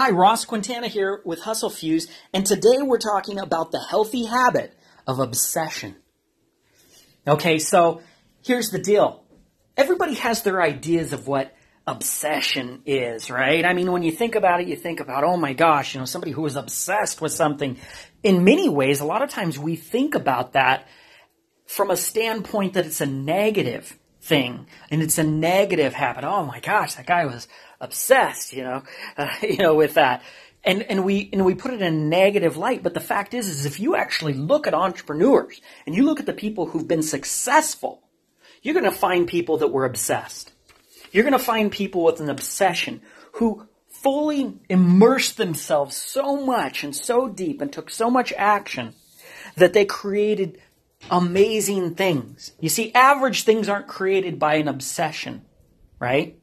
Hi, Ross Quintana here with Hustle Fuse, and today we're talking about the healthy habit of obsession. Okay, so here's the deal. Everybody has their ideas of what obsession is, right? I mean, when you think about it, you think about, oh my gosh, you know, somebody who is obsessed with something. In many ways, a lot of times we think about that from a standpoint that it's a negative thing and it's a negative habit. Oh my gosh, that guy was obsessed, you know, uh, you know, with that. And, and we, and we put it in a negative light. But the fact is, is if you actually look at entrepreneurs and you look at the people who've been successful, you're going to find people that were obsessed. You're going to find people with an obsession who fully immersed themselves so much and so deep and took so much action that they created amazing things. You see, average things aren't created by an obsession, right?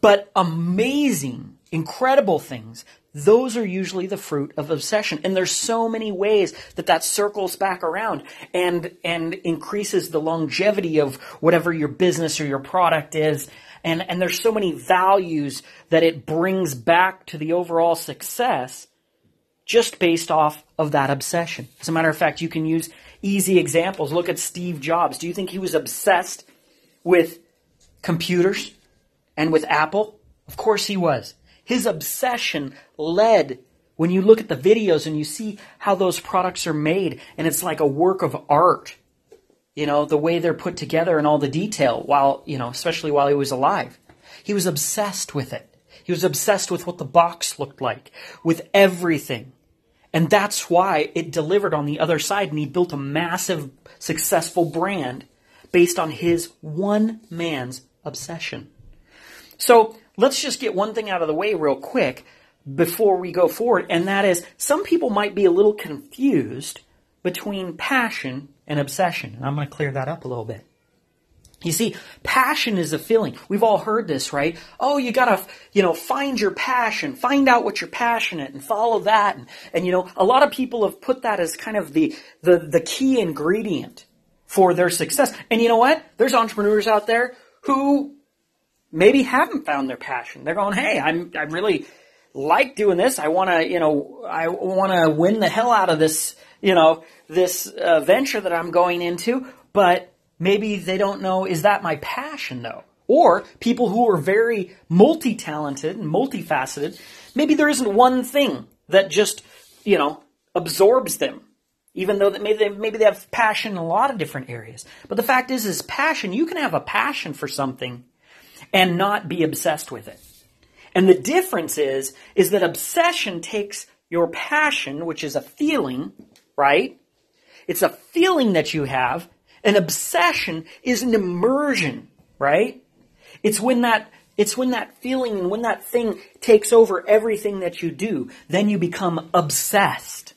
But amazing, incredible things, those are usually the fruit of obsession. And there's so many ways that that circles back around and, and increases the longevity of whatever your business or your product is. And, and there's so many values that it brings back to the overall success just based off of that obsession. As a matter of fact, you can use easy examples. Look at Steve Jobs. Do you think he was obsessed with computers and with Apple? Of course he was. His obsession led when you look at the videos and you see how those products are made and it's like a work of art. You know, the way they're put together and all the detail while, you know, especially while he was alive. He was obsessed with it. He was obsessed with what the box looked like, with everything. And that's why it delivered on the other side and he built a massive successful brand based on his one man's obsession. So let's just get one thing out of the way real quick before we go forward, and that is some people might be a little confused between passion and obsession. And I'm going to clear that up a little bit. You see, passion is a feeling. We've all heard this, right? Oh, you gotta, you know, find your passion, find out what you're passionate and follow that. And, and, you know, a lot of people have put that as kind of the, the, the key ingredient for their success. And you know what? There's entrepreneurs out there who maybe haven't found their passion. They're going, hey, I'm, I really like doing this. I want to, you know, I want to win the hell out of this, you know, this uh, venture that I'm going into, but maybe they don't know, is that my passion though? Or people who are very multi-talented and multifaceted, maybe there isn't one thing that just, you know, absorbs them. Even though that maybe they, maybe they have passion in a lot of different areas. But the fact is, is passion, you can have a passion for something and not be obsessed with it. And the difference is, is that obsession takes your passion, which is a feeling, right? It's a feeling that you have, an obsession is an immersion, right? It's when that it's when that feeling and when that thing takes over everything that you do, then you become obsessed.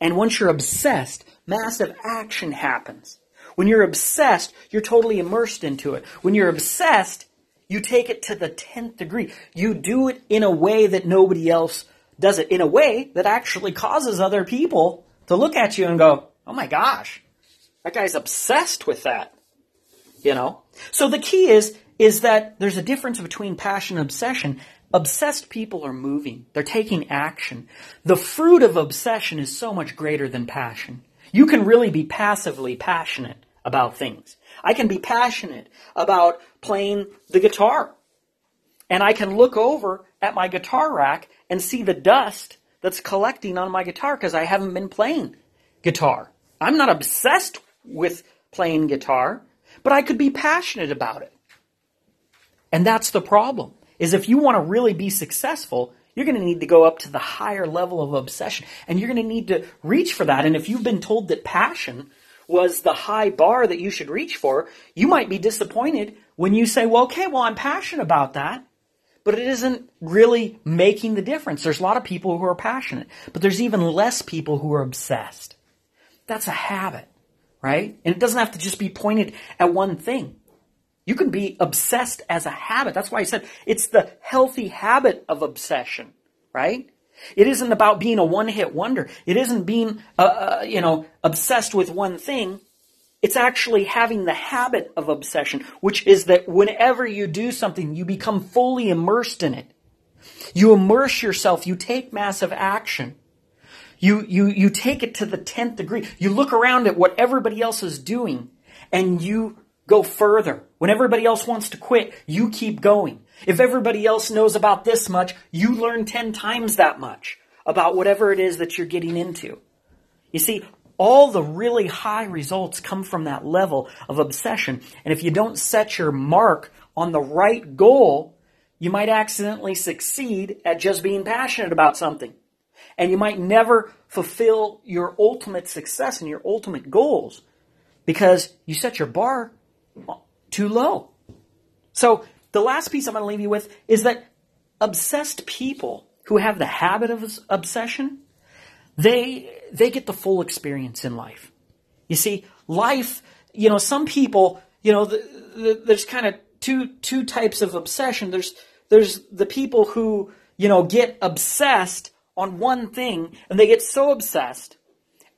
And once you're obsessed, massive action happens. When you're obsessed, you're totally immersed into it. When you're obsessed, you take it to the 10th degree. You do it in a way that nobody else does it, in a way that actually causes other people to look at you and go, oh my gosh, that guy's obsessed with that. You know? So the key is, is that there's a difference between passion and obsession. Obsessed people are moving. They're taking action. The fruit of obsession is so much greater than passion. You can really be passively passionate about things. I can be passionate about playing the guitar. And I can look over at my guitar rack and see the dust that's collecting on my guitar because I haven't been playing guitar. I'm not obsessed with playing guitar, but I could be passionate about it. And that's the problem. Is if you want to really be successful, you're going to need to go up to the higher level of obsession and you're going to need to reach for that. And if you've been told that passion was the high bar that you should reach for, you might be disappointed when you say, well, okay, well, I'm passionate about that, but it isn't really making the difference. There's a lot of people who are passionate, but there's even less people who are obsessed. That's a habit right? And it doesn't have to just be pointed at one thing. You can be obsessed as a habit. That's why I said it's the healthy habit of obsession, right? It isn't about being a one-hit wonder. It isn't being, uh, uh, you know, obsessed with one thing. It's actually having the habit of obsession, which is that whenever you do something, you become fully immersed in it. You immerse yourself. You take massive action. You, you, you take it to the 10th degree. You look around at what everybody else is doing and you go further. When everybody else wants to quit, you keep going. If everybody else knows about this much, you learn 10 times that much about whatever it is that you're getting into. You see, all the really high results come from that level of obsession. And if you don't set your mark on the right goal, you might accidentally succeed at just being passionate about something. And you might never fulfill your ultimate success and your ultimate goals because you set your bar too low. So the last piece I'm going to leave you with is that obsessed people who have the habit of obsession, they, they get the full experience in life. You see, life, you know, some people, you know, the, the, there's kind of two, two types of obsession. There's, there's the people who, you know, get obsessed on one thing and they get so obsessed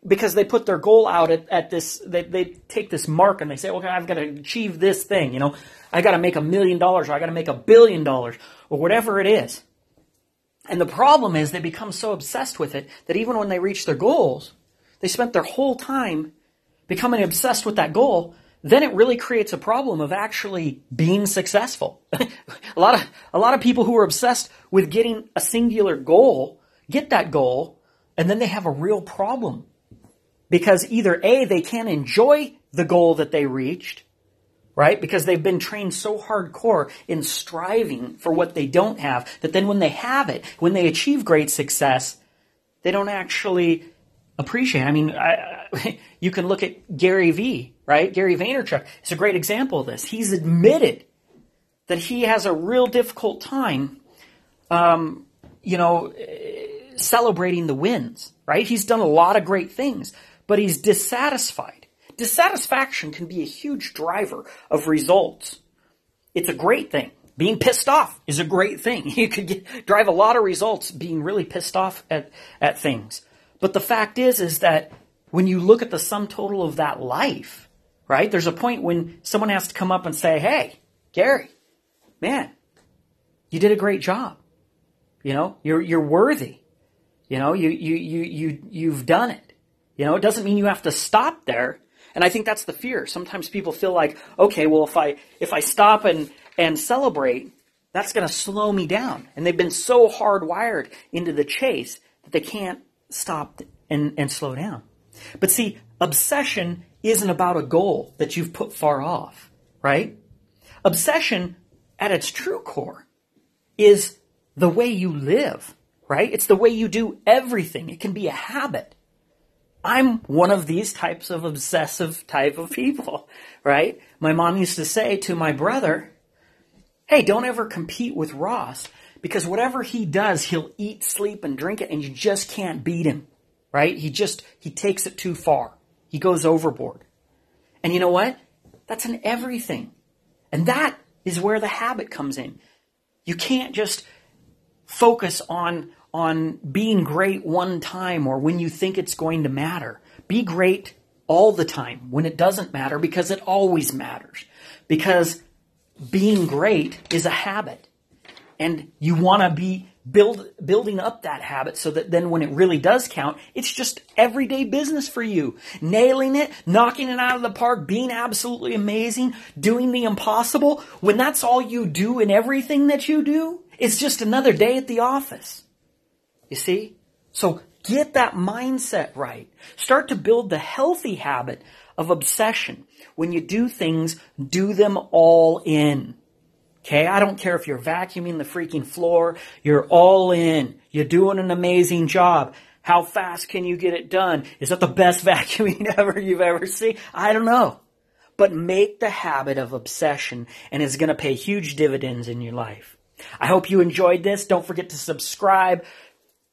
because they put their goal out at, at this, they, they take this mark and they say, okay, I've got to achieve this thing, you know, I got to make a million dollars or I got to make a billion dollars or whatever it is. And the problem is they become so obsessed with it that even when they reach their goals, they spent their whole time becoming obsessed with that goal. Then it really creates a problem of actually being successful. a lot of, a lot of people who are obsessed with getting a singular goal get that goal and then they have a real problem because either A, they can't enjoy the goal that they reached, right? Because they've been trained so hardcore in striving for what they don't have that then when they have it, when they achieve great success, they don't actually appreciate. I mean, I, you can look at Gary Vee, right? Gary Vaynerchuk is a great example of this. He's admitted that he has a real difficult time, um, you know, celebrating the wins, right? He's done a lot of great things, but he's dissatisfied. Dissatisfaction can be a huge driver of results. It's a great thing. Being pissed off is a great thing. You could get, drive a lot of results being really pissed off at, at things. But the fact is, is that when you look at the sum total of that life, right, there's a point when someone has to come up and say, hey, Gary, man, you did a great job. You know, you're, you're worthy. You know, you, you, you, you, you've done it. You know, it doesn't mean you have to stop there. And I think that's the fear. Sometimes people feel like, okay, well, if I, if I stop and, and celebrate, that's going to slow me down. And they've been so hardwired into the chase that they can't stop and, and slow down. But see, obsession isn't about a goal that you've put far off, right? Obsession at its true core is the way you live right? It's the way you do everything. It can be a habit. I'm one of these types of obsessive type of people, right? My mom used to say to my brother, Hey, don't ever compete with Ross because whatever he does, he'll eat, sleep, and drink it and you just can't beat him, right? He just, he takes it too far. He goes overboard. And you know what? That's in everything. And that is where the habit comes in. You can't just focus on, on being great one time or when you think it's going to matter. Be great all the time when it doesn't matter because it always matters. Because being great is a habit. And you want to be build, building up that habit so that then when it really does count, it's just everyday business for you. Nailing it, knocking it out of the park, being absolutely amazing, doing the impossible. When that's all you do in everything that you do, it's just another day at the office. You see? So get that mindset right. Start to build the healthy habit of obsession. When you do things, do them all in. Okay? I don't care if you're vacuuming the freaking floor, you're all in. You're doing an amazing job. How fast can you get it done? Is that the best vacuuming ever you've ever seen? I don't know. But make the habit of obsession and it's going to pay huge dividends in your life. I hope you enjoyed this. Don't forget to subscribe,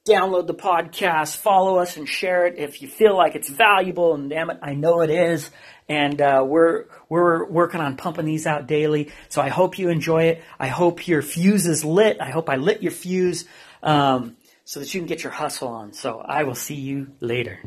download the podcast, follow us, and share it if you feel like it's valuable. And damn it, I know it is. And uh, we're we're working on pumping these out daily. So I hope you enjoy it. I hope your fuse is lit. I hope I lit your fuse um, so that you can get your hustle on. So I will see you later.